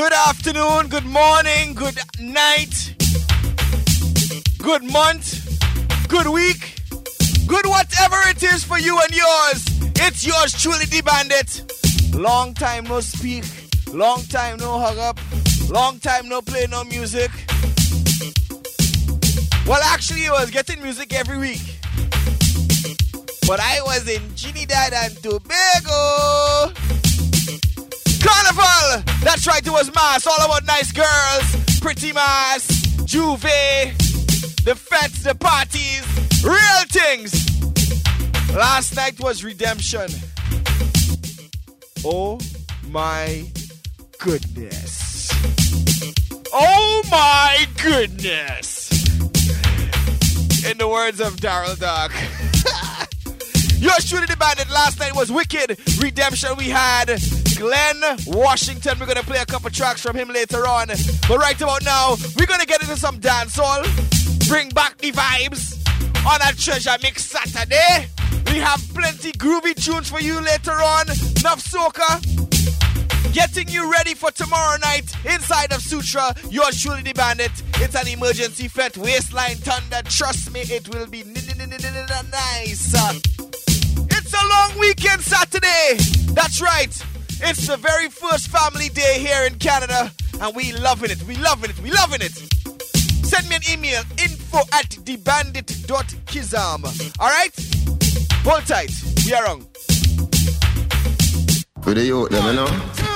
Good afternoon, good morning, good night, good month, good week, good whatever it is for you and yours. It's yours truly, the bandit. Long time no speak, long time no hug up, long time no play no music. Well, actually, I was getting music every week. But I was in Trinidad and Tobago. Carnival! That's right, it was mass. All about nice girls, pretty mass, J'ouvert, the fetes, the parties, real things. Last night was redemption. Oh my goodness. Oh my goodness. In the words of Daryl Duck. Yours truly the bandit. Last night was wicked. Redemption. We had Glen Washington. We're gonna play a couple tracks from him later on. But right about now, we're gonna get into some dancehall. Bring back the vibes on a treasure mix Saturday. We have plenty groovy tunes for you later on. Enough soca. Getting you ready for tomorrow night inside of Sutra. Yours truly the bandit. It's an emergency fet. Waistline thunder. Trust me, it will be nice. It's a long weekend Saturday. That's right. It's the very first family day here in Canada, and we loving it. We loving it. We loving it. Send me an email info at thebandit.kizam. All right? Hold tight. We are on. Youth, them, you know.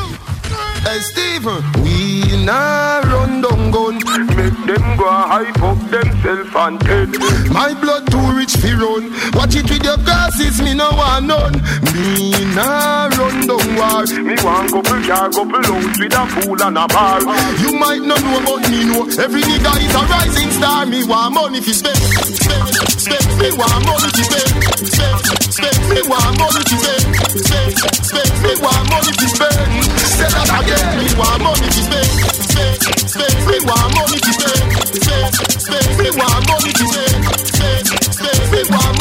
Hey Stephen, we nah run down gun. Make them go hype up themself and head My blood too rich fi run. Watch it with your glasses, me no want none. Me nah run down war. Me want couple car, couple house with a pool and a bar. You might not know but me know. Every nigga is a rising star. Me want money fi spend Spend, spend Me want money fi spend Spend, spend Me want money fi spend Spend, spend Me want money fi spend Say that again me want money to spend, spend, spend. Me want money to spend, spend, spend. Me want money to spend, spend, spend. Me want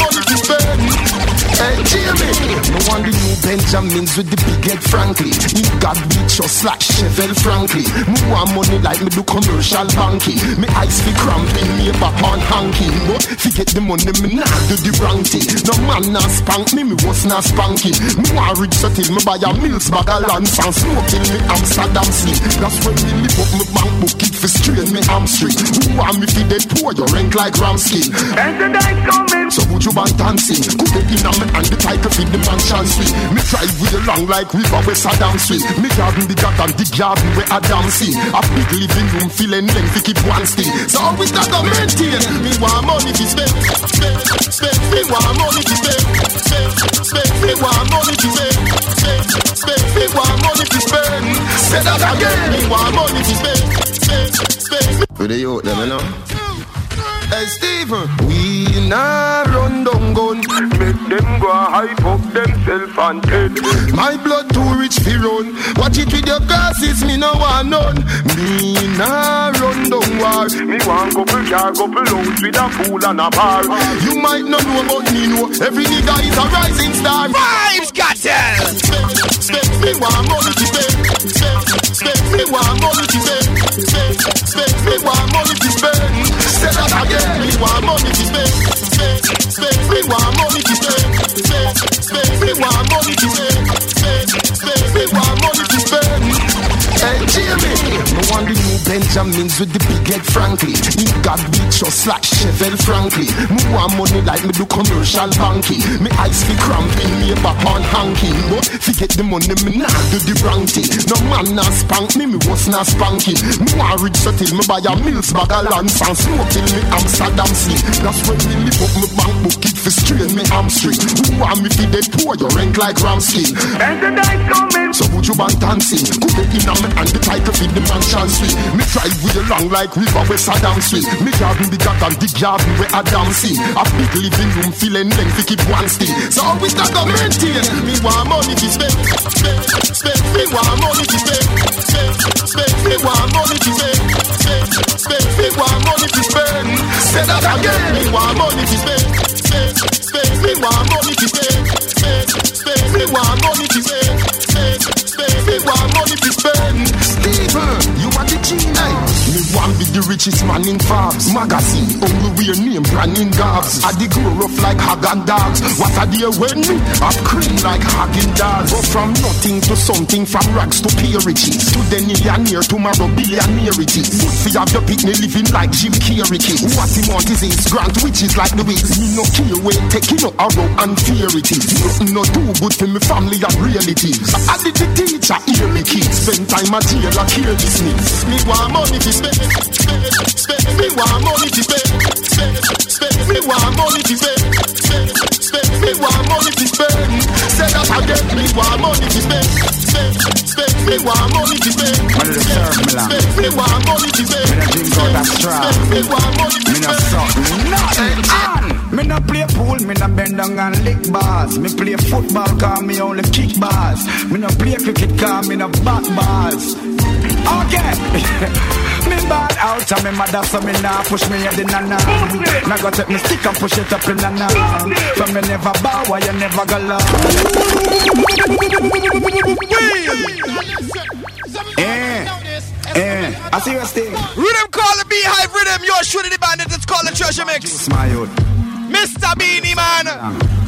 no one the new Benjamins with the big head frankly. Me got beach or slash Chevelle frankly. Me want money like me do commercial banking. Me eyes be cramping, me back on hanky. But forget the money, me nah do the wrong thing. No man nah spank me, me was nah spanking. Me want rich so till me buy a mills bag of land and smoke till me Amsterdam sleep. That's when me lift up me bank book it for strain me hamstring. Who want me fi dead poor? You rank like ram skin. And the night coming So would you want dancing? Could they in a and the title fit the mansion suite? Me drive with you long like river where Saddam Street. Me garden bigger than the garden where Adam see. A big living room feeling length to keep one still. So always that go maintain. Me want money to spend, spend, spend. Me want money to spend, spend, spend. Me want money to spend, spend, spend. Me want money to spend. Say that again. Me want money to spend, spend, spend. For the youth, them, you know. Hey Stephen, we nah run down gun. Make them go hype up themself and head My blood too rich fi run. Watch it with your glasses, me no want none. Me nah run down war. Me want couple car, couple house with a pool and a bar You might not know but me know. Every nigga is a rising star. Vybz Kartel! Spend, spend, me want money to spend. Spend, spend, me want money to spend. Spend, spend, me want money to spend. Say that again. Me want money to spend. Spend, spend, me want money to spend. Spend, spend, me want money to spend. Spend, spend, me want money to spend. Hey Jamie, no one the new Benjamins with the big head frankly. Me got beach or slash Chevelle frankly. Me want money like me do commercial banking. Me eyes be cramping, me back on hanky. But forget the money, me nah do the wrong thing. No man nah spank me, me was nah spanking. Me want rich so till me buy a mills bag of land and smoke till me Amsterdam sleep. That's when me lift up me bank book it for strain me hamstring. Who want me fi dead poor? You rank like Ramskin. And the night coming So would you want dancing? Could they in a me and the title fit the mansion suite? Me drive with you long like river where Saddam Street. Me garden bigger than the garden where Adam see. A big living room feeling length to keep one still. So always that go maintain. Me want money to spend, spend, spend. Me want money to spend, spend, spend. Me want money to spend, spend, spend. Me want money to spend. Say that again. Me want money to spend, spend, spend. Me want money to spend, spend, spend. Me want money to spend, richest man in Forbes magazine. Only wear name brand in garbs. I dig grow rough like hog and dogs. What a day when me up cream like Häagen-Dazs. Go from nothing to something, from rags to pure riches. To the millionaire, tomorrow billionaire it is. Good for your picnic living like Jim Carrey kids. What he want is his grant, which is like the wigs. Me no care way, taking no arrow and fear it is. No too good for me family and realities. I did the teacher, hear me kids. Spend time at jail, I care this Me want money to spend, spend. Me want money to spend, spend, spend. Me want money to spend, spend, spend. Me want money to spend. Say that again. Me want money to spend, spend, spend. Me want money to spend, spend, spend. Me want money to spend, spend, spend. Me want money to spend. Nothing. Me no play pool, me no bend down and lick bars. Me play football, cause me only kick bars. Me no play cricket, cause me no bat balls. Okay. Me bad out and me mother so me nah push me head in a nah. Now go take me stick and push it up in a nah. So me never bow why you never go low? Eh, eh, I see you stay Rhythm call the beehive rhythm, you're shooting the bandit, it's called the treasure mix. My youth Mr. Beenie Man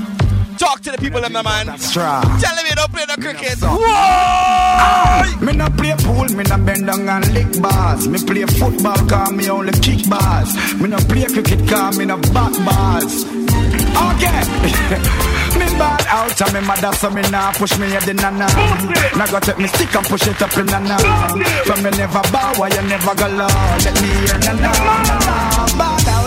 Talk to the people in my man. Strong. Tell them you don't play the cricket. Whoa! Me no play pool, me no bend down and lick bars. Me play football, cause me only kick bars. Me no play cricket, cause me no bat balls. Okay. me bad out and me mother so me nah push me head in a nah Now go take me stick and push it up in a nah From me never bow, why you never go low Let me hear na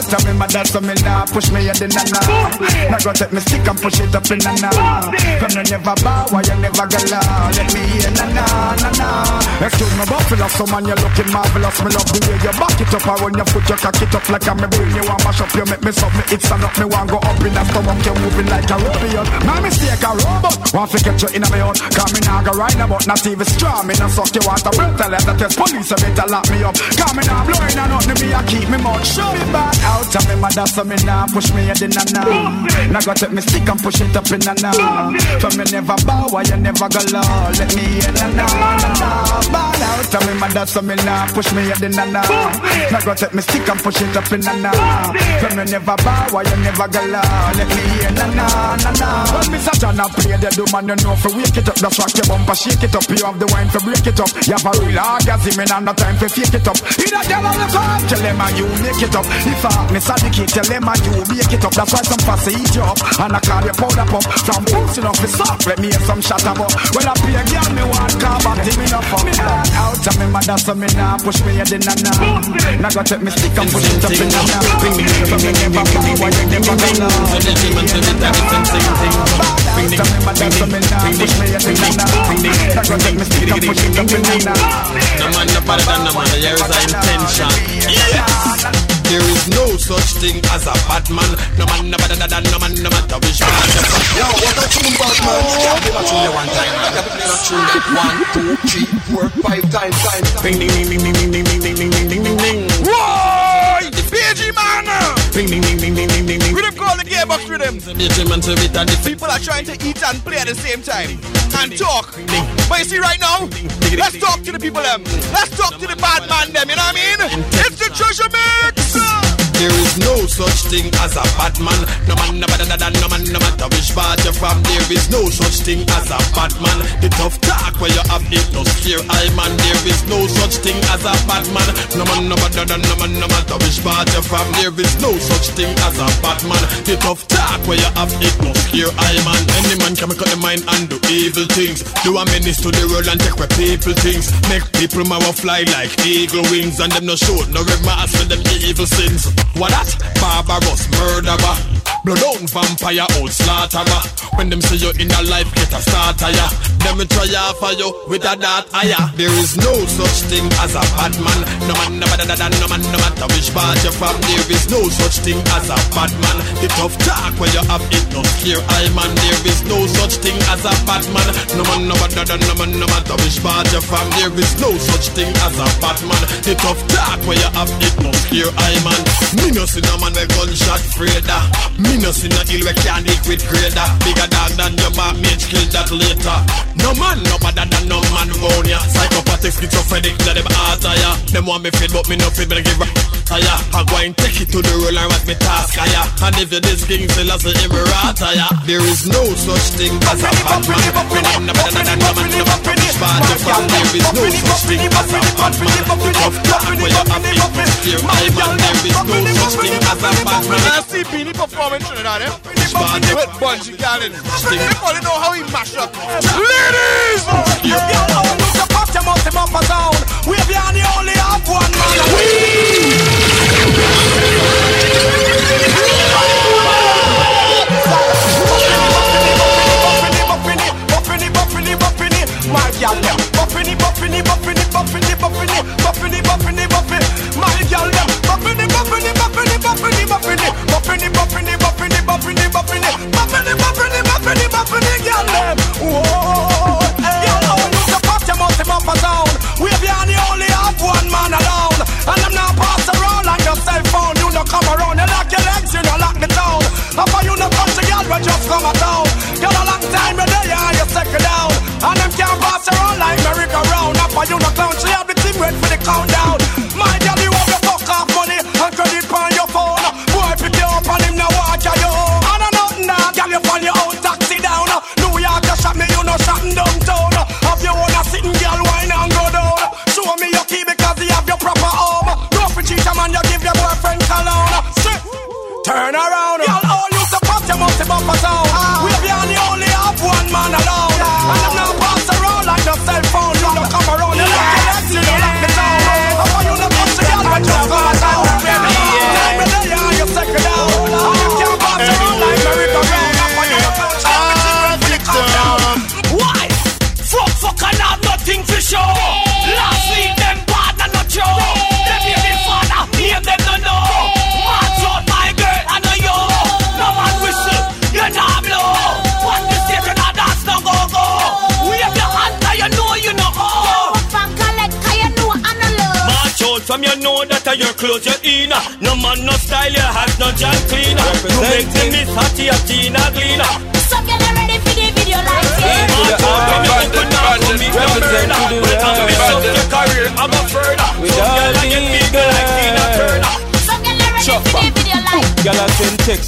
Bad out and me mother so me nah push me head in a nah Now go take me stick and push it up in a nah From me never bow, why you never low Let me hear na nah, nah, nah Excuse me buffalo, so man you looking marvelous. Me love the way you back it up And when you put your cock it up like I'm a bring You want mash up, you make me sub me It's up, me want go up in the stomach You moving like a ruffian My mistake a robot. Want to get you in a my own Cause me nah go ride about Not even straw Me nah suck you want a breath Tell them that there's police You better lock me up. Cause me nah blowing a nothing Me a keep me mouth shut Me back out of me mother So me nah push me head in a nah Now go take me stick and push it up in a For me never bow Why you never go low Let me in a nah nah nah Bad out. Of me mother So me nah push me head in a nah Now go take me stick and push it up in a For me never bow Why you never go low Let me in a nah nah nah When Mr. John a play the do man you know for wake it up. That's rock your bumper shake it up. You have the wine for break it up. You have a real ah, orgasm and no time for fake it up. You tell them look up Tell them and you make it up. If I me sadicate Tell them and you make it up That's why some fussy eat you up And I call you powder pop From pussy enough for soft Let me hear some shot about When I play a girl me want car But me no fuck Me back out of me mother So me nah push me head in a nah Now go take me stick and push it up in a nah So me never power You never go low Bring the me mother So me nah push me head in a nah Now go take me stick and push it up in a nah No man no better than no man, here is our intention. Yes! There is no such thing as a bad man. No man no better than no man, no matter which man. Yo, what a tune, Batman. Can't give a tune there one time. To play a tune one, two, three, four, five times, time. Ding ding ding ding ding ding ding ding ding ding ding ding ding Whoa! PG man! Ding ding ding ding ding ding ding ding Rhythm call the gearbox rhythms. Measurement of it and the People are trying to eat and play at the same time and talk. But you see, right now, let's talk to the people them. Let's talk to the bad man them. You know what I mean? It's the treasure Go! There is no such thing as a bad man. No man no better than no man, no matter which part you're from. There is no such thing as a bad man. The tough talk where you have it no scare I man. There is no such thing as a bad man. No man no better than no man, no matter which part you're from. There is no such thing as a bad man. The tough talk where you have it no scare I man. Any man can make up the mind and do evil things. Do a menace to the world and take where people things. Make people mouth fly like eagle wings and them no show no remorse for them evil sins. What that? Barbarous murderer. Blood out vampire old slaughterer. When them see you in a life, get a starter, yeah. Them try offer you with a dart, ah. There is no such thing as a bad man. No man, no better than no man, no matter which part you're from. There is no such thing as a bad man. The tough talk where you have it, no scare I man. There is no such thing as a bad man. No man, no better than no man, no matter which part you're from. There is no such thing as a bad man. The tough talk where you have it, no scare I man. Me no see no man with gunshot of. Me no see no ill we live with grader. Bigger dog than your back mage kill that later. No man no better than no man round ya. Psychopathic, schizophrenic, now them heart ah, ya. Them want me fit, but me no fit, but I give a ah, ya. I go and take it to the roller as me task ah, ya. And if you this king, still as a rata ya. There is no such thing as a bad man. I'm no better than no man, no man punish bad. There is no such thing as a bad man. Tough talk where you have it, steer my man. There is no such thing as a bad man. I see Beenie performing Trinidad, eh? With Bunji Garlin. Probably know how he mash up. Ladies! You know, look the pop, you must have a sound. We are the only have. My gal, them buffini, buffini, buffini, buffini, gal, them. Whoa, gal, oh, you only have one man alone, and them now pass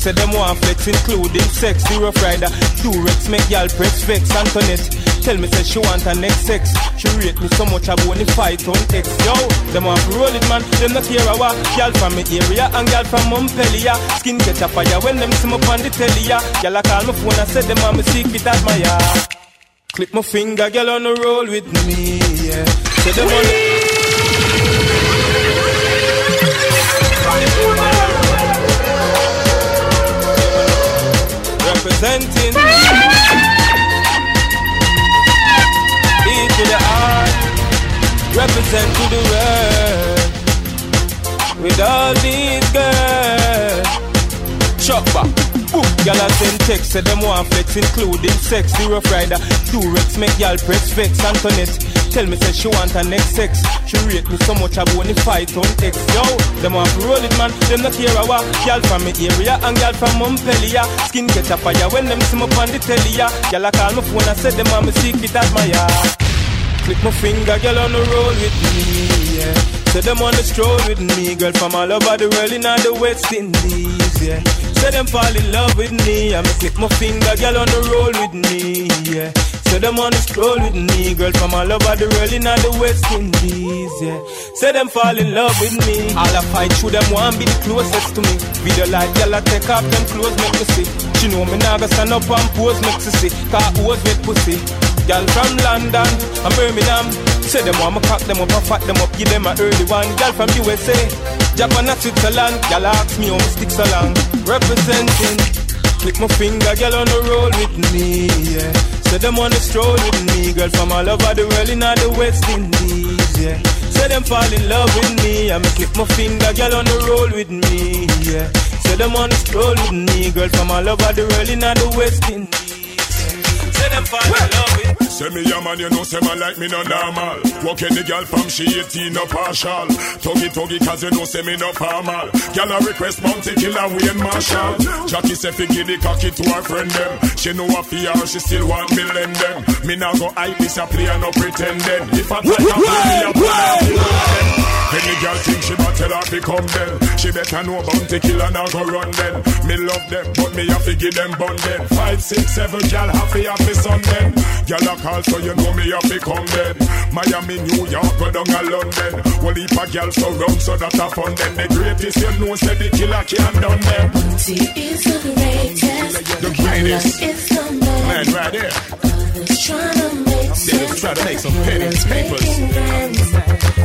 say them want flex, including sex. Rough rider, two rex, make gyal press vex. Antoinette, tell me say she want her next sex. She rate me so much I wanna fight on X. Yo, them want roll it man, them not care a what. Gyal from me area and gyal from Montpellier. Skin catch a fire when them see me on the telly. ya. Gyal a call my phone and say them want me secret admire. Click my finger, gyal on the roll with me. Yeah, say them. Representing E to the R, represent to the world with all these girls. Chuck back. Gyal a send text, say them want flex, including sex. Rough rider, two rex, make gyal press vex. Antoinette, tell me say she want her next sex. She rate me so much I wanna fight on X. Yo, them want to roll it man, them not care a. Gyal from me area and girl from Montpellier. Skin get a fire when them see me on the telly. Gyal a call my phone and say them want me secret admire. Click my finger, girl on the roll with me, yeah. Say them on the stroll with me, girl from all over the world in all the West Indies, yeah. Say them fall in love with me, I'ma click my finger, girl on the roll with me, yeah. Say them on the stroll with me, girl from all over the world in the West Indies, yeah. Say them fall in love with me. All I fight through them want be the closest to me. Video like girl, I take off them clothes, make me see. She know me now stand up and pose, make me see. Car hose with pussy. Girl from London and Birmingham. Say them want me cock them up and fat them up, give them a early one. Girl from USA, Japan and Switzerland. Girl ask me how me stick so long. Representing, click my finger, girl on the roll with me. Yeah. Say them on the stroll with me, girl from all over the world in all the West Indies. Yeah. Say them fall in love with me, I'ma click my finger, girl on the roll with me. Yeah. Say them on the stroll with me, girl from all over the world in all the West Indies. Yeah. Say them fall in love with. Say me a man, you know, say man like me no normal. Walk any girl from she 18 no partial. Tuggy tuggy cause you know say me no formal. Girl a request Bounty Killer Wayne Marshall. Jackie say fi give the cocky to her friend them. She know a fear, she still want me lend them. Me now go hype this a play and no pretending. If I try to play me a play Any girl think she better tell her become them. She better know Bounty Killer now go run them. Me love them, but me have to give them bun them. Five, six, seven, girl happy happy son them. Girl a call so you know me have to come then. Miami, New York, go down a London. One heap of girls so run so that I fun them. The greatest you know say the killer can't done them. Bounty is the greatest. The greatest. It's the man. Right there. Others trying to make sense. try to make some pennies, papers.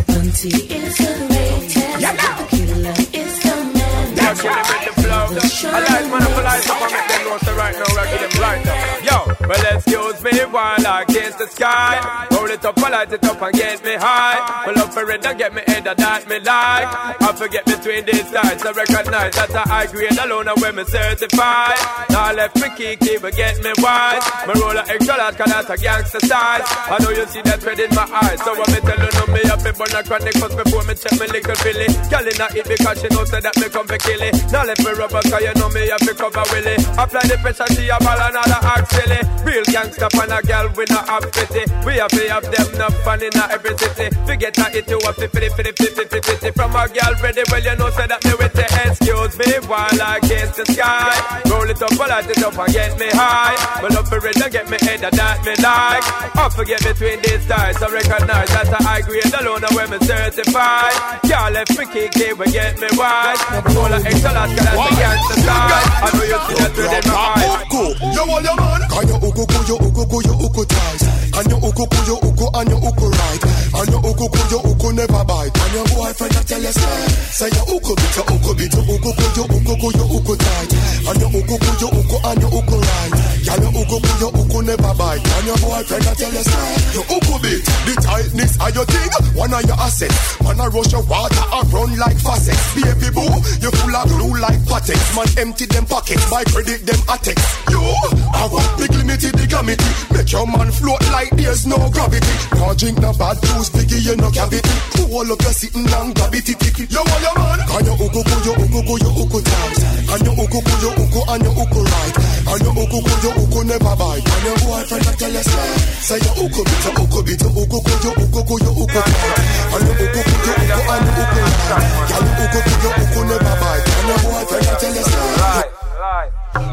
Bounty is the greatest. The killer is the man. That's when they make the flow. I like man up light up and make them know so right now I give them light up. Yo, well excuse me while I kiss the sky. Roll it up, I light it up and get me high. Pull up a red and get me head of that me like. I forget between these sides, I recognize that I high grade alone and when me certified. Now left me kiki but get me wise. Me roll a extra large cause that's a gangster size. I know you see that red in my eyes, so me tell you no me up in burn a chronic cause before me check me little Billy. Girl in it because she know say that me come for kill it. Now let me rubber cause you know me have to cover Willie. Apply the pressure, she a ball another act silly. Real gangster pan a girl we not have pity. We have to have them not fun in a every city. Forget that it you have to fitty. From a girl ready, well you know say that me with the excuse me while I kiss the sky. Roll it up, light it up and get me high. Well up for it and get me head of that me like. I forget between these styles, I recognize that I high grade alone and when me certified. Girl left me kicky, we get me wise. Roll a extra large, cause that's a gangster style. I know you see that within my eyes. Uku, you all your man. Can you uku ku you uku ku you uku tight? Can you uku ku you uku and you uku right? And you uku ku you uku never bite. And your boyfriend a tell you say, say you uku bit you uku bit you uku ku you uku ku you uku tight. And you uku ku you uku and you uku right. You uku ku you uku never bite. And your boyfriend a tell you say, you uku bit. The tightness of your thing, one of your assets. Man a rush your water and run like faucet. Baby boo, you full of glue like Pattex. Man empty them pockets, my credit them attic. You, I want big limited the gravity. Make your man float like there's no gravity. Can't drink no bad juice, biggie you no cavity. All up your sitting down, gravity ticket. You want your man? Can you uku ku you uku ku you uku tight? Can you uku ku you uku and you uku right? And you uku ku you uku never bite. And your boyfriend a tell you say, say you uku bit you uku bit you uku ku you uku ku you uku ku and you. Can you uku ku you never bite. And your boyfriend tell you say.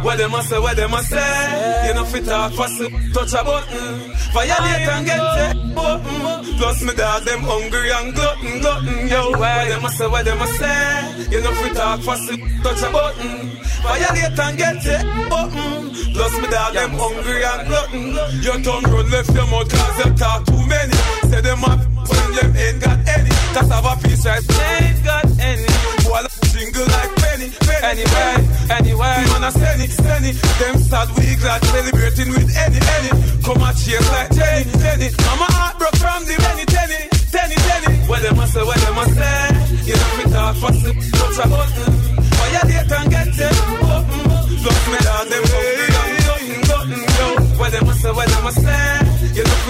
What them a say, what them a say. You know fit talk fast, touch a button. Violate and get it. Button. Plus me dog, them hungry and glutton, glutton Yo, what them a say, what them a say. You know fit talk fast, touch a button. Violate and get it. Button. Plus me dog, them hungry and glutton. Your tongue run left your mouth cause you talk too many. Say them up when them ain't got any Cause have a piece right, ain't got any. Boy, jingle like penny, penny. Anyway, anyway, man a send it, send it. Them sad we glad celebrating with any, any. Come and chase like Jenny, Jenny. Mama heart broke from the penny, tenny, tenny, tenny What them a say, what them a say? You know me talk fast, touch a button? Why you date and get it, button? Look me down, them hungry and glutton, glutton, yo What them a say, what them a say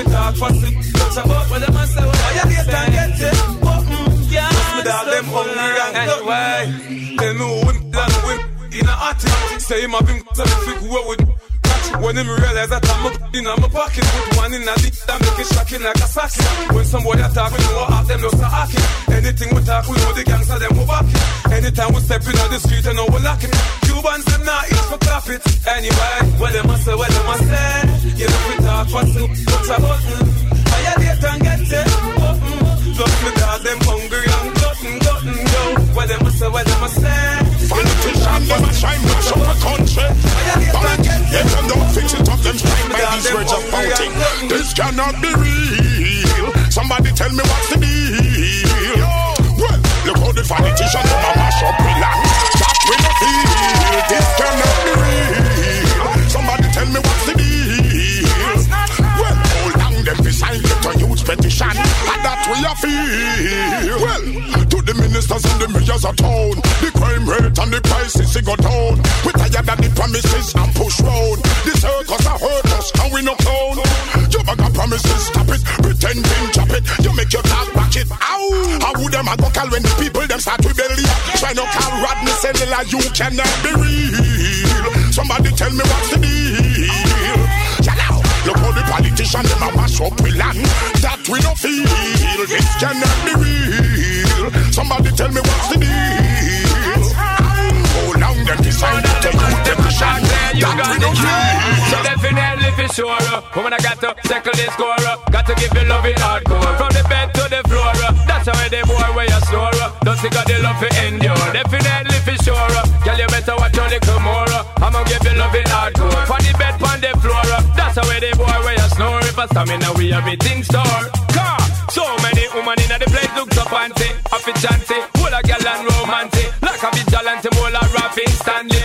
me talk fast, touch a button What them a say, date and get it, button Look me down, them hungry and Anyway, tell me who him, land who him in a attic. Say him have him so me figure what would catch. When him realize that I'm up in my pocket, put one in a dick that make it shocking like a socket. When some boy attack, we know half them just a hacking. Anything we talk, we know the gangster them we back it. Anytime we step in on the street, you know we lock it. Cubans them not eat for clap it. Anyway, what them a say, what them a say. You know we talk for soup, touch a button. Violate and get it. Plus me dog them hungry glutton, glutton, yo. What them a say, what them a say. Politician, them a shine much of a country. Yet them don't fix it up, them shine by these words of pouting. This cannot be real. Somebody tell me what's the deal. Well, look how the politicians come and mash up we land. That we no feel. This cannot be real. Somebody tell me what's the deal. Well, how long them be sign get a youth petition, and that we a feel. Well, the ministers and the mayors of town. The crime rate and the crisis it go down. We tired of the promises and push round. This circus are hurt us and we no clown. You bag of promises, stop it. Pretending, chop it. You make your talk back it. Ow! How would them a go call when the people them start rebellion? Try no call Rodney Cellular, you cannot be real. Somebody tell me what's the deal. Look how the politicians them a mash up the land. That we no feel. This cannot be real. Somebody tell me what's the deal. How long them decide to you take the shot that we don't. So definitely for sure, woman I got to settle the score, got to give you love it hardcore. From the bed to the floor, that's how the boy where you store. uh, Don't you got the love for endure? Definitely for sure, girl you better watch your little more. I'ma give you love it hardcore. From the bed, from the floor, that's how the boy where you snore. If I stamina, we everything store. Car, so many women in the place look so fancy,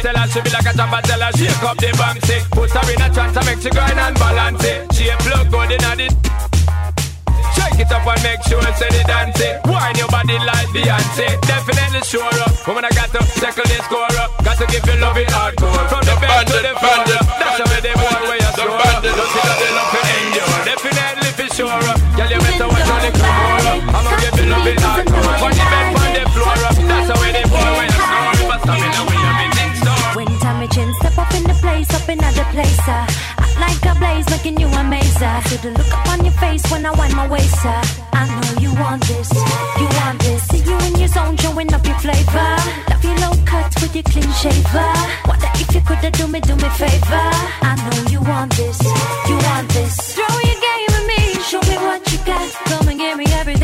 Tell her she be like a jumper, tell her shake up the banksy. Put her in a trance and make she grind and balance it. She a plug good in a the Shake it up and make sure say the dance it. Wine your body like Beyonce. Definitely sure up. Woman, I got to settle the score up. Got to give you love it hardcore. From the bed to the floor. up. That's how the boy where you score up. Don't see that they love to endure. Definitely for sure up. Girl, you better watch how they come up. I'ma give you love it hardcore. Up place, uh, like a blaze, making you amazer. So the look up on your face when I wind my waist, uh, I know you want this, you want this. See you in your zone, showing up your flavor. Love your low cuts with your clean shaver. Wonder if you coulda do me, do me favor. I know you want this, you want this. Throw your game at me, show me what you got. Come and give me everything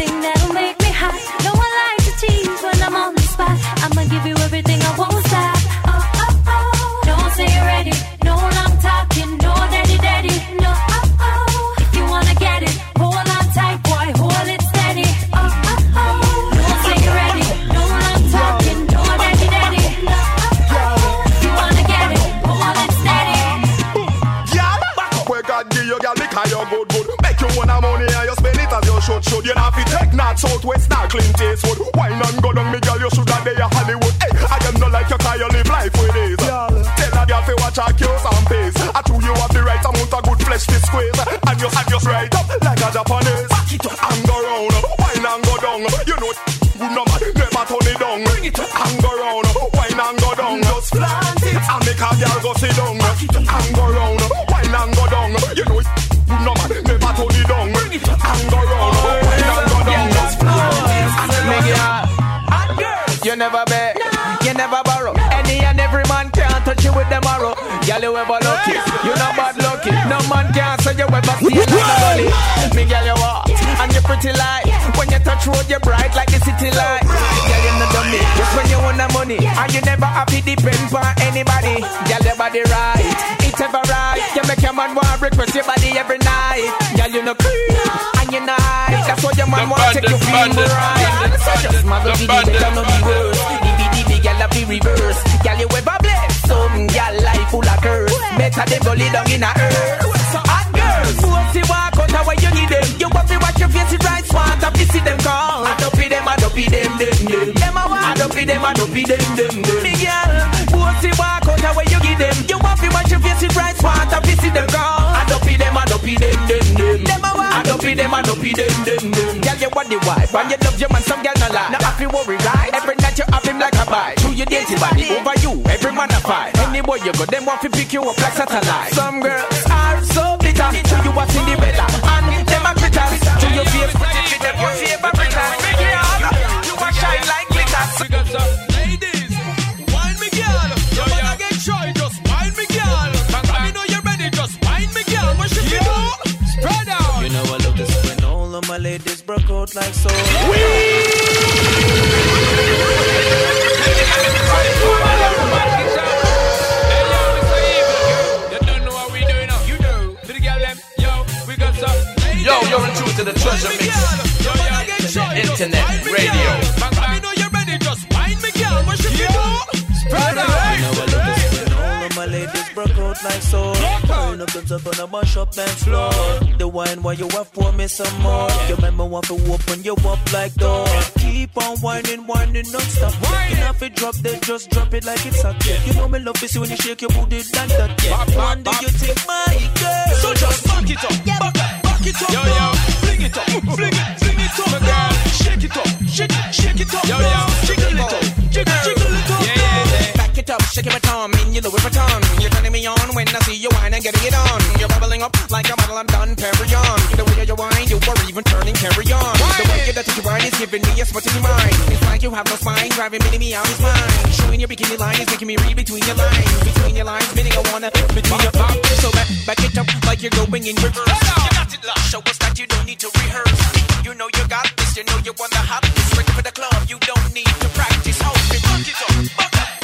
southwest, not Clint Eastwood. Wine and go down, me girl, you should have day a Hollywood. Hey, I am not like you, cause you live life with it. Tell a girl fi watch her cues and pace. I true you have the right amount of good flesh to squeeze. And you, and you right up like a Japanese. Back it up and go round, wine and go down. You know, good man, never turn it down. Bring it up and go round, wine and go down. Just plant it and make a girl go sit down. Back it up And go round, Girl, you ever lucky, you no bad lucky. No man can say you ever see like a gully. Me girl, you walk and you pretty light. When you touch road, you bright like the city light. Girl, you no dummy, just when you want the money. And you never happy depend on anybody. Girl, your body right, it's ever right. You make your man want request your body every night. Girl, you no creep and you no hide. That's why your man want take you feel right. So just muggle the better no be worse. DB girl a be reverse. Girl you ever Better them go lay down in a earth. Hot girls, pussy walk out how you need them. You want to watch your face it right smart up to see them call. I don't be them, I don't be them, them, them. Them a want. I don't be them, I don't be them, them, them. Me girl, pussy walk out how you give them. You want to watch your face it right smart up to see them call. I don't be them, I don't be them, them, them. Them a want. I don't be them, I don't be them, them, them. Girl you want the wife and you love your man, some girl no lie. Now have to worry right. Every night you have him like a bite. To your dainty body over you, every man a fight. Anywhere you go, them want to pick you up like satellite. Some girls are so bitter. To you a Cinderella and them a critters. To your favorite, to them your favorite critters. Big girl, you a shine like glitter. Ladies, wine me girl. You wanna get shy, just wine me girl. Let me know you're ready, just wine me girl. What should do? Spread out. You know I love this when all of my ladies broke out like so. To the treasure mix. Internet, radio. Me know you're ready, just wine me girl. What should we do? Spread out. I love this when all of my ladies broke out like so. Turn up the top and a mash up dance floor. The wine while you have pour me some more. You remember want to open you up like door. Keep on whining, whining non-stop. You have to drop that, just drop it like it's hot. You know me love see when you shake your booty like that. One do you think my girl? So just back it up, back, back back it up. Yo, yo, fling it up, mm-hmm. fling it, fling it up, girl. Shake it up, shake it, shake it up. Yo, yo, jiggle it up, jiggle, jiggle it it up, shake it, baton, mean you Louis Vuitton. You're turning me on when I see you whine and getting it on. You're bubbling up like a bottle I'm done, carry on. The way you whine, you were even turning, carry on. The way that you whine is giving me a smut in your mind. It's like you have no spine, driving me, to me out his mind. Showing your bikini line is making me read between your lines. Between your lines, meaning I wanna between your pop. So back, back it up like you're going in reverse. You got it, love. Show us that you don't need to rehearse. You know you got this, you know you want the hotness. Ready for the club, you don't need to practice. Hold it, back it up, back up,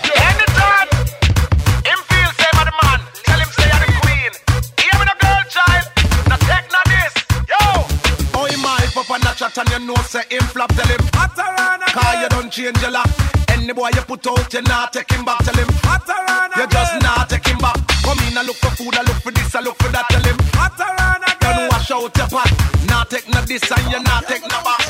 up on that chat and you know say him flop tell him Cause you don't change your lock Any boy you put out you not take him back tell him You just not take him back. Come in and look for food I look for this I look for that tell him Don't wash out your pot. Not take no this and you not take no back.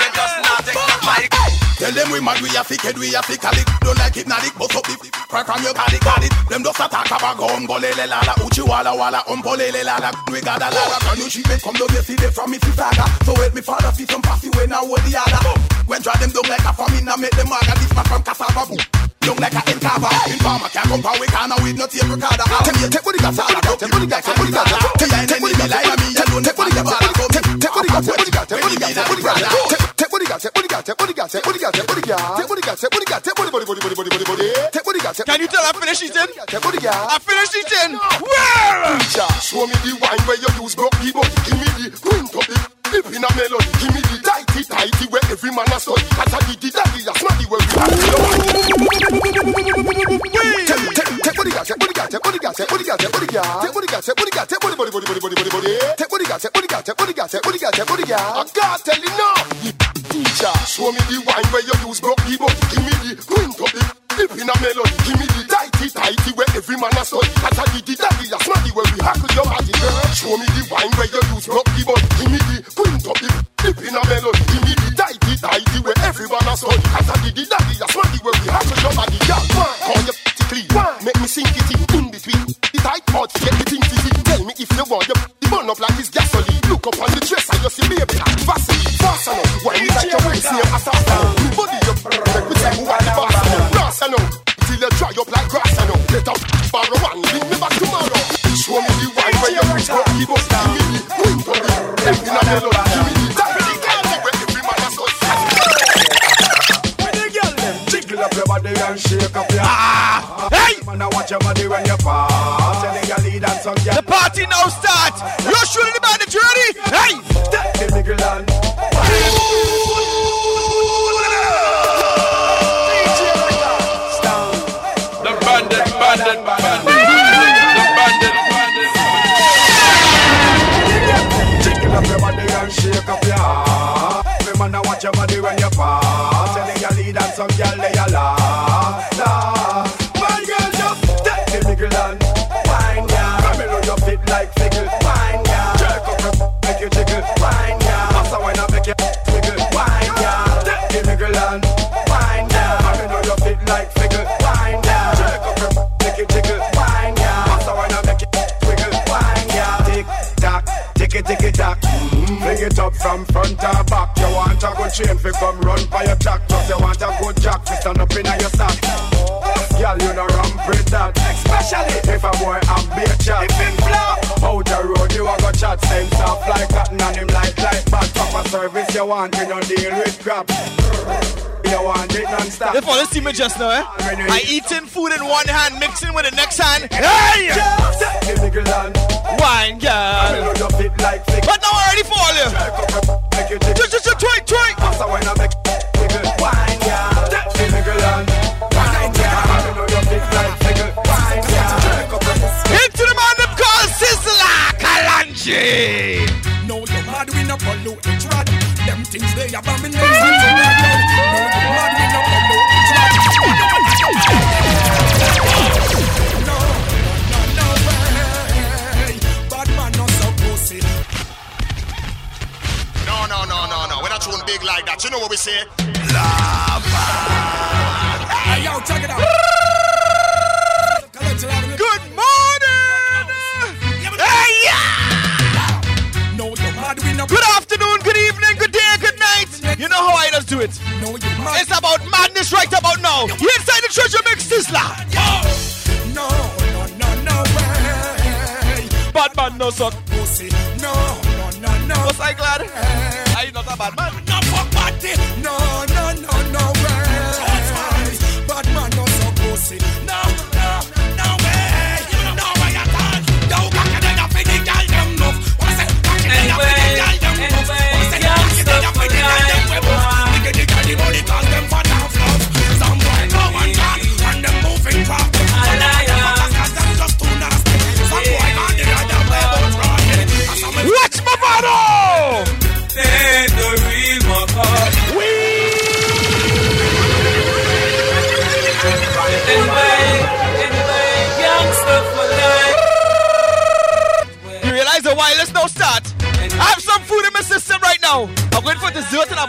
You just not take no back Tell them we mad, we a fi kid, we a fi calic. Don't like it hypnotic, bust up the crack from your paddy, got it. Them just attack about gun, go lele lala Uchi wala wala, umpo lele lala We got a lala, can you? Come down here, see them from saga. So help me father, see some passy way now with the other. When try them down like a famine, I make them maga This man from boom Look like a incarver. Informer can't come power, we can't with no tape recorder. Take me, take what you got, Take what you got, take what you got. Take me, take what you got, like me. Take what you got, take what you got, take what you got, take what you got, take what you got. Take what you got, take what you got, take what you got, what you got, take what what you got, take what what you got, Can you tell I finished eating? Take what you got. I finished it in. Well, show me the wine where you use broke people. Give me the queen to dip in a melody. Give me the tighty tighty where every man a study. Cause I did the daddy a smarty where we have Take take what you got, take what you got, take what you got, take what you got, take what you got, take what you got, take what you got, take what body body body body body body. Take what you got, take what you got, take what you got, take what you got, take what you got. I can't tell you now. Teacher, show me the wine where you use broke the body. Give me the queen top it, dip in a melody. Give me the tighty tighty where every man a study. I did the daddy a smarty where we hackle your body. Show me the wine where you use broke the body. Give me the queen top it, dip in a melody. Give me the tighty tighty where every man a study. I did the daddy a smarty where we hackle your body. Yeah, call your clean. Make me sink it in, in between. The tight part, get the thing to see. Tell me if you want your the burn up like it's gasoline. Look up on the dress and you see baby like Vaseline. Fast enough, wine like your waist near assassin. Use up, na melody. Give me the tighty If follow see me just now, eh? I eating food in one hand, mixing with the next hand. Hey! Wine girl. But now I already follow you. Just, just, just, twink, twink. Into the man them called Sizzla mad we not pollute the trad. Them things they abominate. Like that. You know what we say? Hey, yo, check it out. Good morning! Hey, yeah! No, you mad we no. Good afternoon, good evening, good day, good night. You know how I just do it. No, you mad. It's about madness right about now. You inside the treasure mix, Sizzla. No, no, no, no way. Bad man, no suck. Pussy. No, no, no, no. Was I glad? You not a bad man?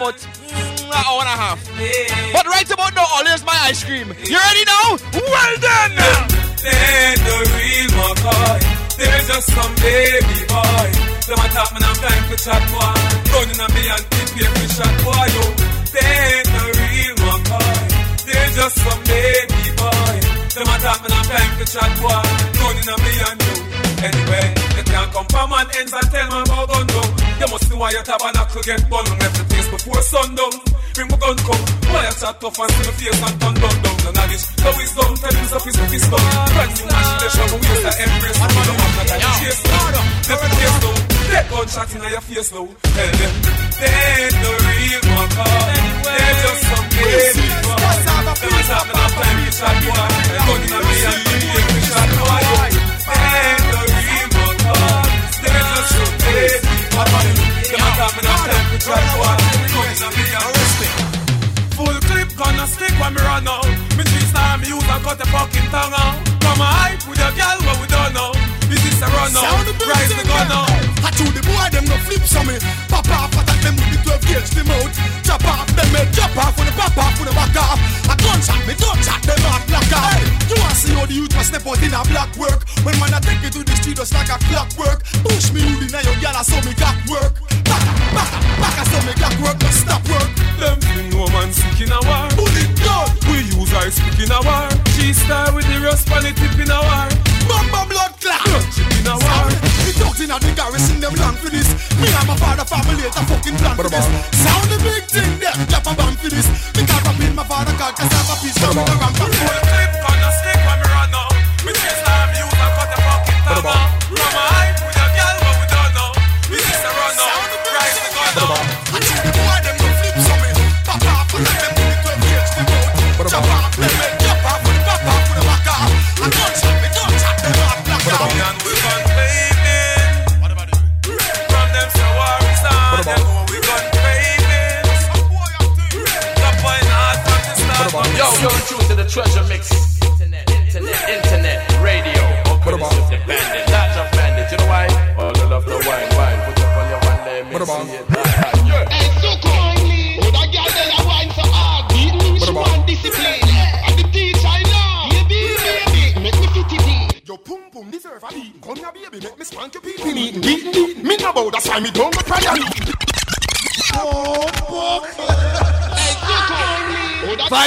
About mm, an hour and a half. But right about now, all is my ice cream. You ready now? Well done! They're the real McCoy. They're just some baby boy. Them a talk, man, I'm time for chat, boy. Running on me and keep for shot, boy, yo. They're the real McCoy. They're just some baby boy. Them a talk, man, I'm time for chat, boy. Running on me and you. Anyway, they can't come from man ends and tell man about gun down. You must know why your tabernacle get bun. The place before sundown. Bring my gun come. Why you chat tough and see my face and turn down down. The knowledge, the wisdom, tell him so peace, peace, down. Brand new machine, they show me ways to embrace. Man, don't have no time to chase down. Left the place down. Take gunshot in your face now. Tell them, they ain't the real McCoy. They're just some boy. Them a talk, man, I'm time to chat, boy. Gun in a and keep here for shot, boy. They ain't the real McCoy. They're just some baby boy. Talk, man, I'm time to chat, boy. Gun in a me and Full clip gonna stick when me run out. Me three star me use and cut the fucking tongue out. Come on hype with your girl, but we don't know. A run out? Sound the Rise the gun out. I told the boy them no flip some me. Pop off attack them with the 12 gauge the mouth. Chop off them head, chop off when the pop off when the back off. A gunshot me don't shot them off black off. You want see how the youth must step out in a black work. When man I take me to the street just like a clockwork. Push me you in a your gal I saw me got work. Back back back I saw me got work, but stop work. Them thing no man sick in a war. Bullet gun. We use our speak in a war. G-star with the rust on the tip in a war. Bumba blood clot. Chip in a war. The dogs in the garrison them long for this. Me and my father family a fucking plan for this. Sound the big thing there, drop a bomb for this. Because I been my father called cassava piece. Come in the ramp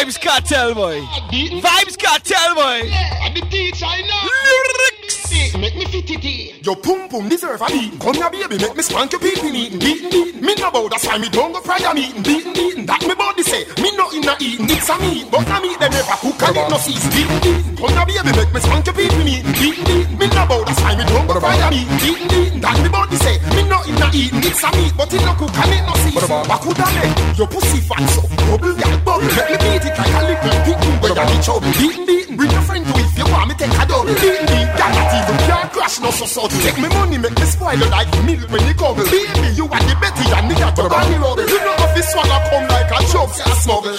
Vybz Kartel, boy. Vybz Kartel, boy. And the teacher I know. Lyrics. Make me fit it in. Your pum pum deserve a beating. Come here, baby, make me spank your pee pee meeting. Beating, beating. Me no bow, that's why me don't go prayer meeting. Beating, beating. That me body say. Me no in a eating. It's a meat, but a meat they never cook and it no cease. Beating, beating. Come here, baby, make me spank your pee pee meeting. Beating, beating. Me no bow, that's why me don't go prayer meeting. Beating, beating. That me body say. Me no in a eating. It's a meat, but it no cook and it no cease. What could I? Your pussy fat so. Bubble, yeah, bubble. Let me pig. Where you be trouble. Beating, beating. Bring your friend to if you want me take a double. Beating, beating. That not even can't crash no so so. Take me money, make me spoil you like milk when you gobble. Baby, you are the Betty and me got the bunny rubble. You know if this swallow come like a joke, a smuggle.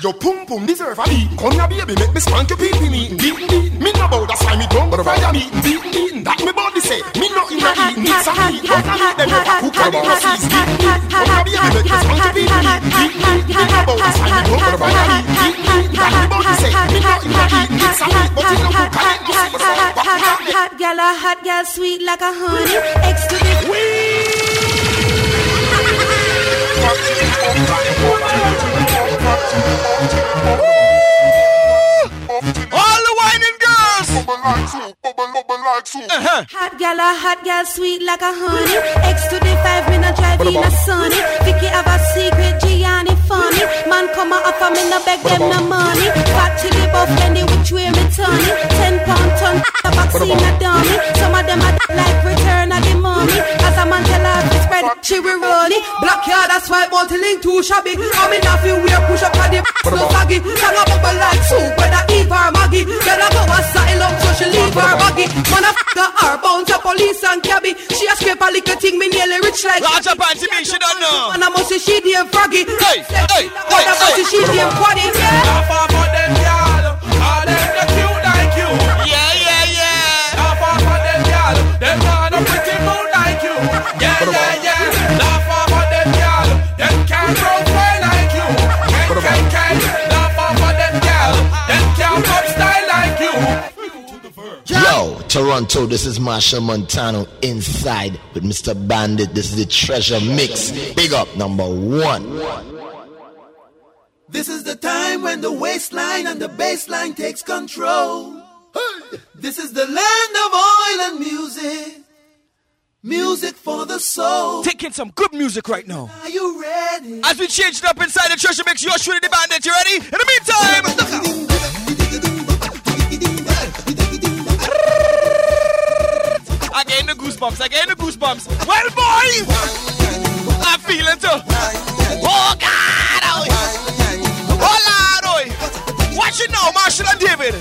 Your pum pum deserve a beat. Come here, baby, make me spank your pee pee me. Beat beat, me no bow, that's why me don't fire me. Beat beat, that me body say. Me no in a eat, need some meat. But I need them never cook and never sees. Beat beat, come here, baby, make your pee pee me. Beat beat, me no bow, that's why me don't fire me. Beat beat, that me body say. Me no in a eat, need some meat. But you no cook and never sees. But I need them Hot gal, a hot gal, sweet like a honey. X to the All the whining girls. Hot gal, a hot gal, sweet like a honey. X to the five, me no drive in a sunny. Vicky have a secret, Gianni funny. Man come a offer me no beg them no money. Fat chili buff, Fendi which way me turn it. Ten pound ton, the vaccine a dummy. Some of them a like return of the she will roll it. Black yard, that's why multi-link too shabby. I'm in a few weird push up on the no saggy. Tell her bubble like soup, whether Eve or Maggie. Girl a go a saddle up so she leave her baggy. Man a f*** her bounce a police and cabby. She a scrape a little thing, me nearly rich like. Large up and me, she don't know. Man I must say she damn froggy. Hey, hey, Man a must say she damn quaddy. Laugh off of them, y'all. All them Toronto, this is Machel Montano inside with Mr. Bandit. This is the treasure mix. Big up number one. This is the time when the waistline and the bassline takes control. This is the land of oil and music. Music for the soul. Taking some good music right now. Are you ready? As we change it up inside the treasure mix, you're shooting the bandit. You ready? In the meantime. Again the goosebumps, again the goosebumps. Well, boy, I'm feeling too. Oh God, oh, oh Lord, oh. Watch it now, Marshall and David.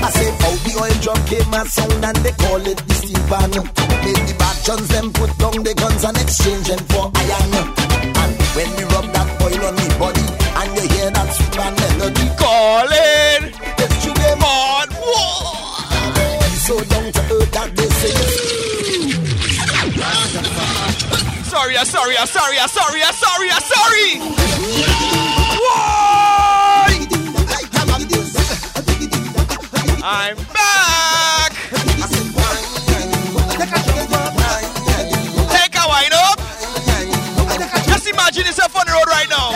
I say how the oil drum came a sound and they call it the steel pan. Made the bad guns them put down the guns and exchange them for iron. I'm sorry, I'm sorry, I'm sorry, I'm sorry, I'm. I'm back. Take a wine up. Just imagine yourself on the road right now.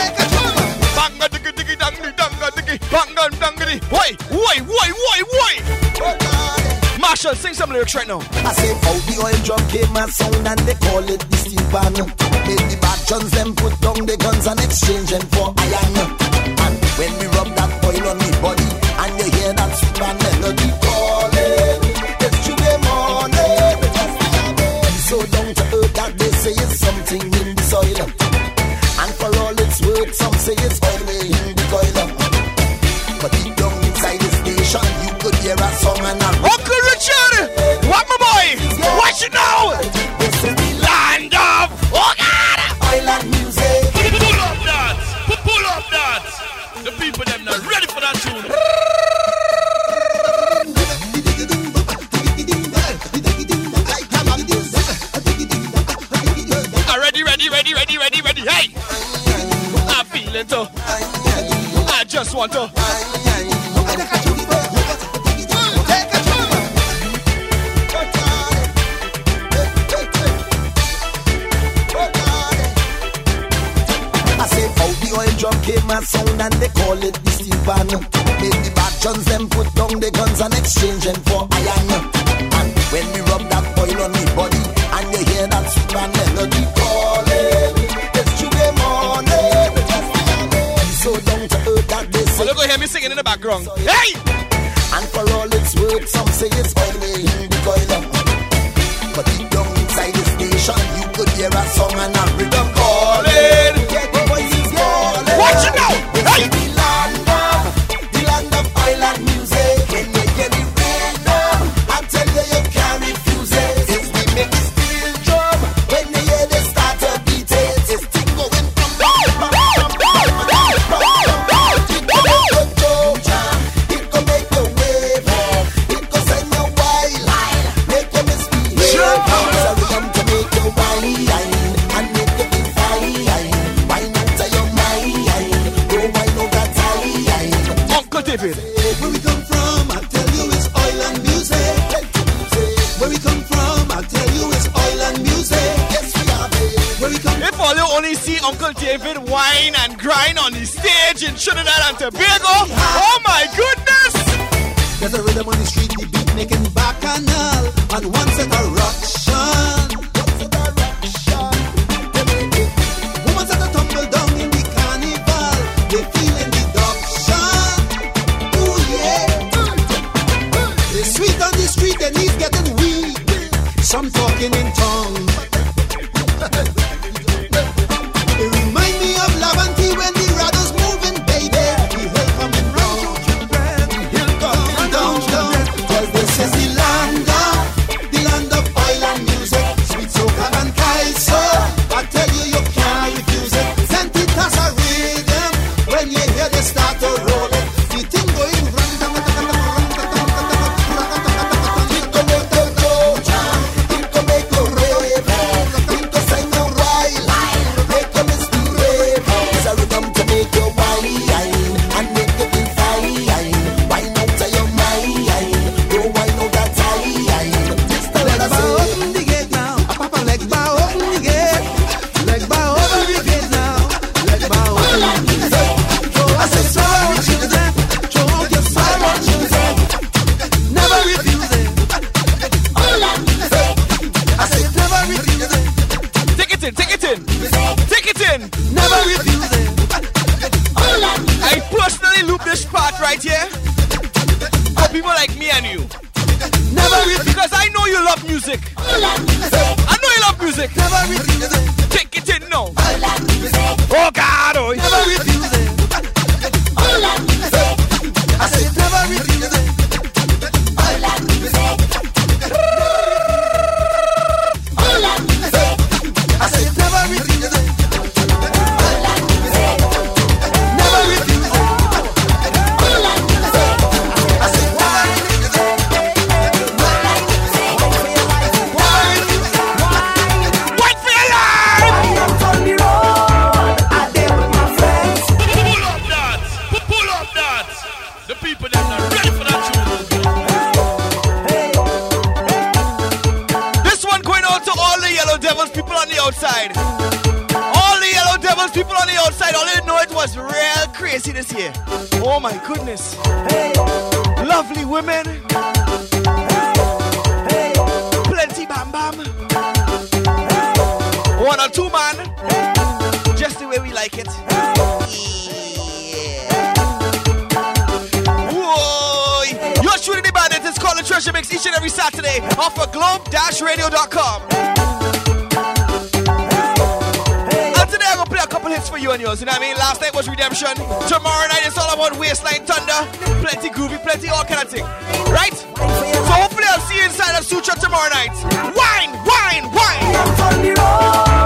Banga diggy diggy dangy danga diggy banga dangity. Why, why, why, why, Machel, sing some lyrics right now. I say how the oil drum came a sound and they call it the steel pan. Made the bad guns them put down the guns and exchange them for iron. And when we rub that oil on me body and you hear that man melody calling, drum came a sound and they call it the steel pan. Made the bad guns them put down the guns and exchange them for iron. And when we rub that oil on me body and you hear that sweet man melody calling, it's Tuesday morning. So down to earth that they say. Look hear me singing in the background. Hey! And for all its worth, some say it's only in the coil. But deep down inside the station, you could hear a song and a rhythm calling. and grind on the stage in Trinidad and Tobago. Oh my goodness! There's a rhythm on the street, the beat making bacchanal. And once in a. Those people on the outside. All they know it was real crazy this year. Oh my goodness. Hey. Lovely women. Hey. Hey. Plenty bam bam. One or two man. Just the way we like it. Yeah. Whoa. You're shooting the bandit. It's called the Treasure Mix each and every Saturday off of globe-radio.com. a couple hits for you and yours, you know what I mean? Last night was Redemption. Tomorrow night it's all about Waistline Thunder. Plenty groovy, plenty all kind of thing. Right? So hopefully I'll see you inside of Sutra tomorrow night. Wine, wine, wine!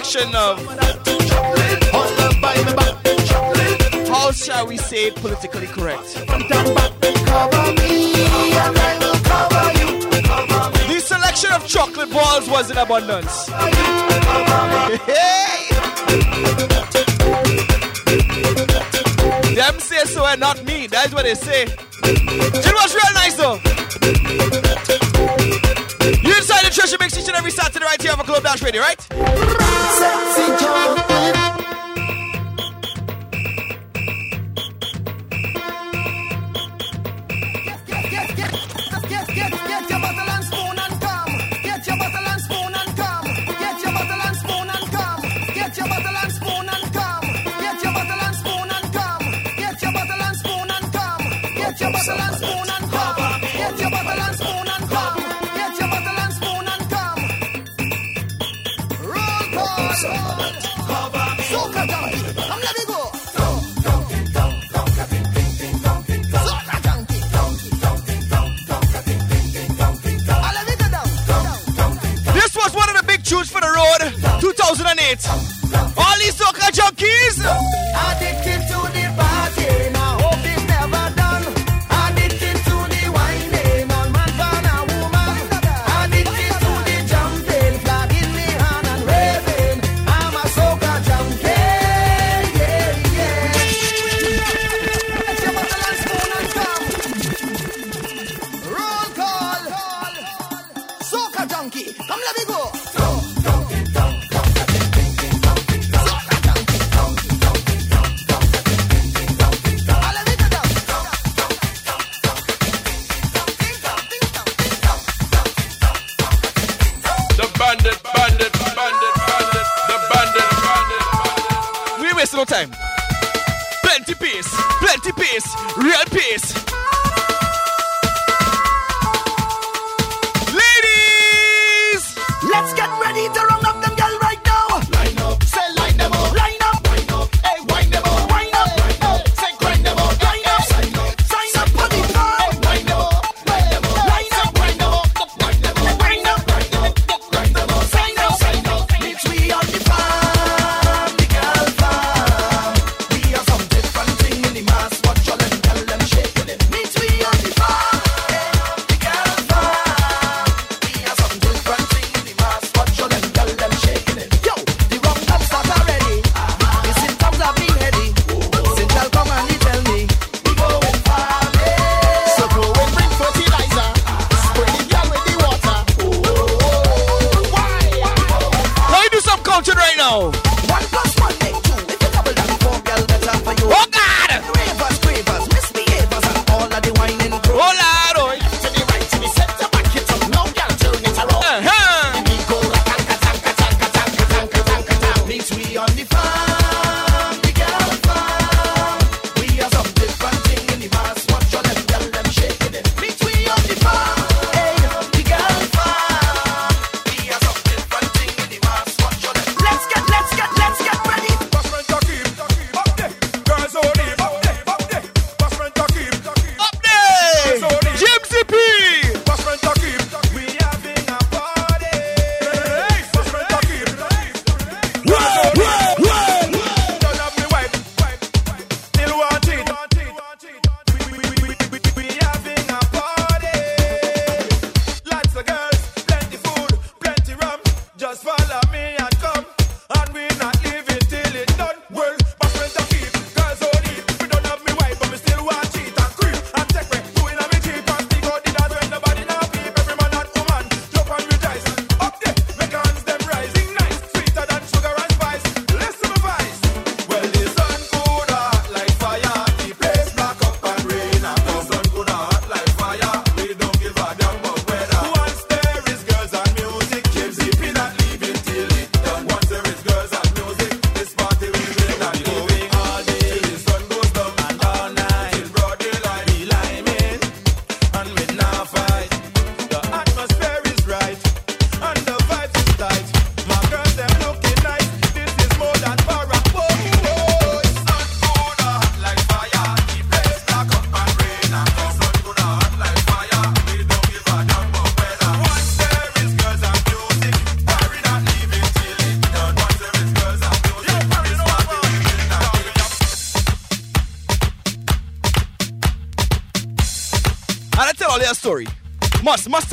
direction of, how shall we say it politically correct? The selection of chocolate balls was in abundance. Hey! Them say so and not me, that's what they say.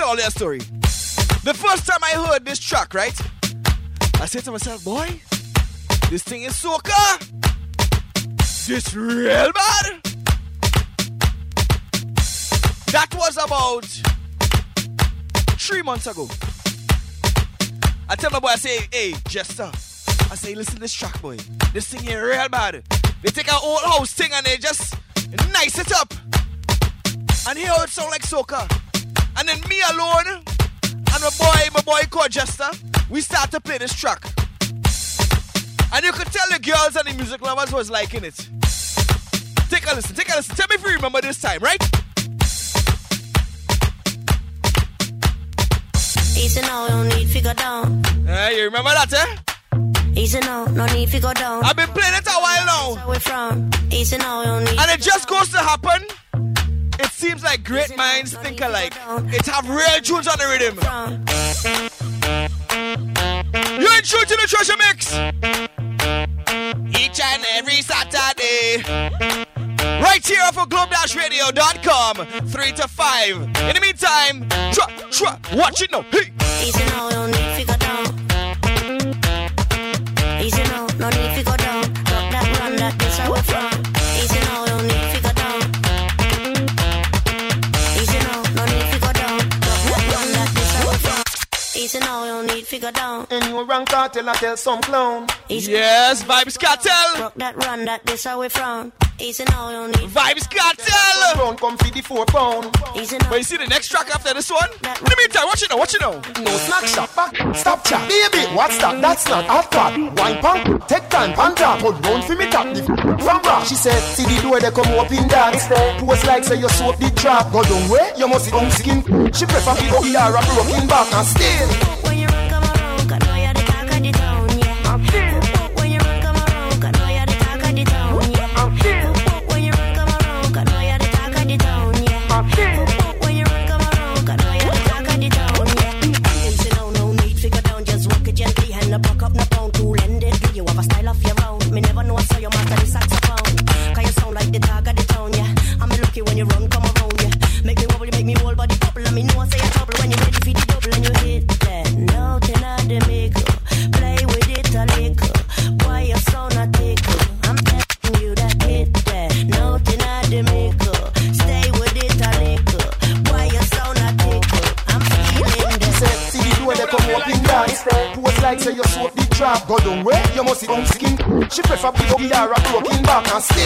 Tell all your story. The first time I heard this track, right? I said to myself, boy, this thing is soca. This real bad. That was about three months ago. I tell my boy, I say, hey, Jester. I say, listen to this track, boy. This thing here real bad. They take our old house thing and they just nice it up. And how it sound like soca. And then me alone and my boy, my boy called Jester, we start to play this track. And you could tell the girls and the music lovers was liking it. Take a listen, take a listen. Tell me if you remember this time, right? Easy now, no need to go down. Uh, you remember that, eh? Easy now, no need to go down. I've been playing it a while now. Where we from. Easy now, no need. And it just goes to happen. It seems like great minds think alike. It have real tunes on the rhythm. You're in tune to the treasure mix. Each and every Saturday. Right here off of globe-radio.com. 3 to 5. In the meantime, watch it now. Hey. Now, no need to go down. And you rank cartel, I tell some clown. Yes, Vybz Kartel. Rock that run, that this how we from. Easy now, no need. Vybz Kartel. Round come for the four pound. Easy now. But you see the next track after this one? In the meantime, watch it now, watch it now. No snack shop back, stop chat. Baby, what's that? That's not hot pot. Wine punk, take time, panta. Put round for me top the from rock. She said, see the door they come up in dance. Pose like say you soap the drop. Go down way, you must see on skin. She prefer the OER a broken back and still. Soap the drop. Go down way, you must see on skin. She prefer the OER a broken back and still. You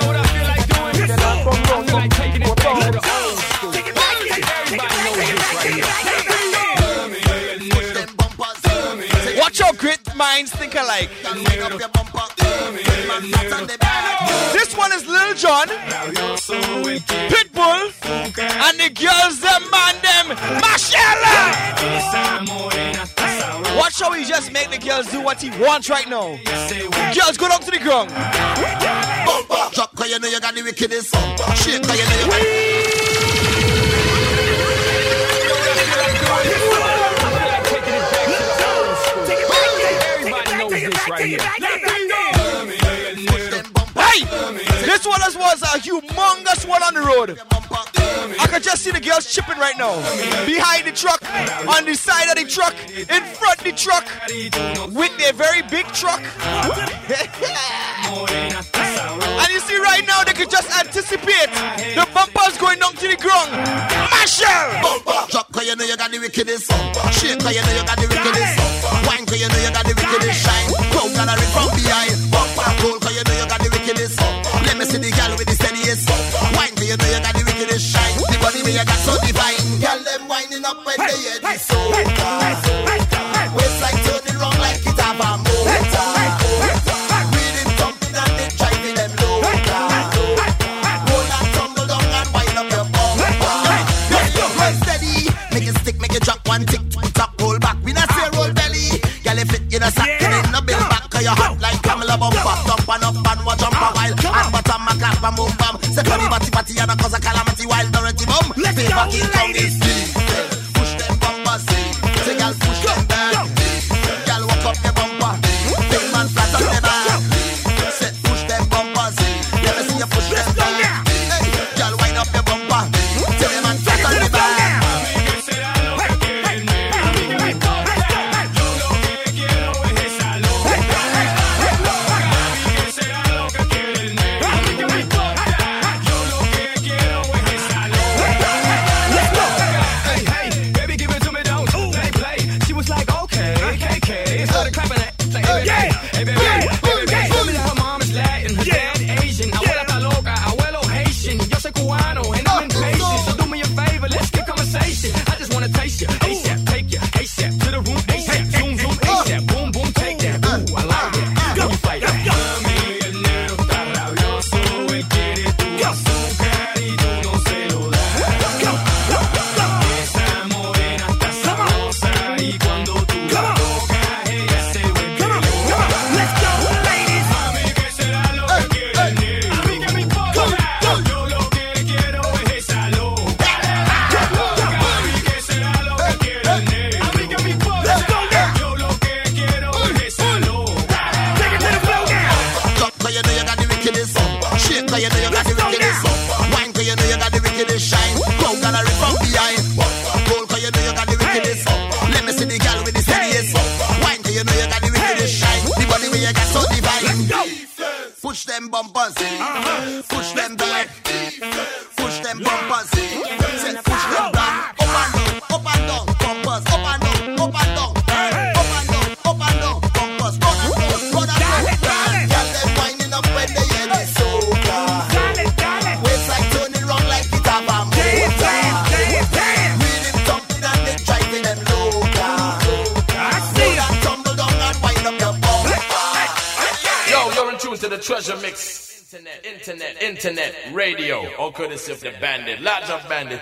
know what I feel like doing? Then I come round, come like taking it back. Watch how great minds think alike. This one is Lil Jon, Pitbull, and the girls them man them. Mashella. How he just make the girls do what he wants right now. Girls go down to the ground. Bumper, drop, cause you know you got the wickedest. Shake, cause you know you got Everybody knows this right here. This one was a humongous one on the road. I can just see the girls chipping right now. Behind the truck, on the side of the truck, in front of the truck, with their very big truck. and you see right now, they can just anticipate the bumpers going down to the ground. Machel! Drop cause you know you got the wickedest Shake cause you know you got the wickedest Wine cause you know you got the wickedest Shine, from behind Bumper cause you know you got winding up when they hear the soca Waist like turning wrong like it have a motor. Rhythm thumping and they driving them loca Roll and tumble down and wind up your bumper Roll steady, make it stick, make it drop one tick, two top, roll back. We not say roll belly. Girl, if it you know sack, it in the bill back, cause you hot like Camilla bumper. Jump and up and watch jump a while. And bottom a clap and move bam. Say funny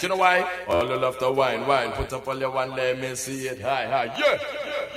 You know why? All you love the wine, wine. Put up all your one, let me see it. Hi, hi, yeah.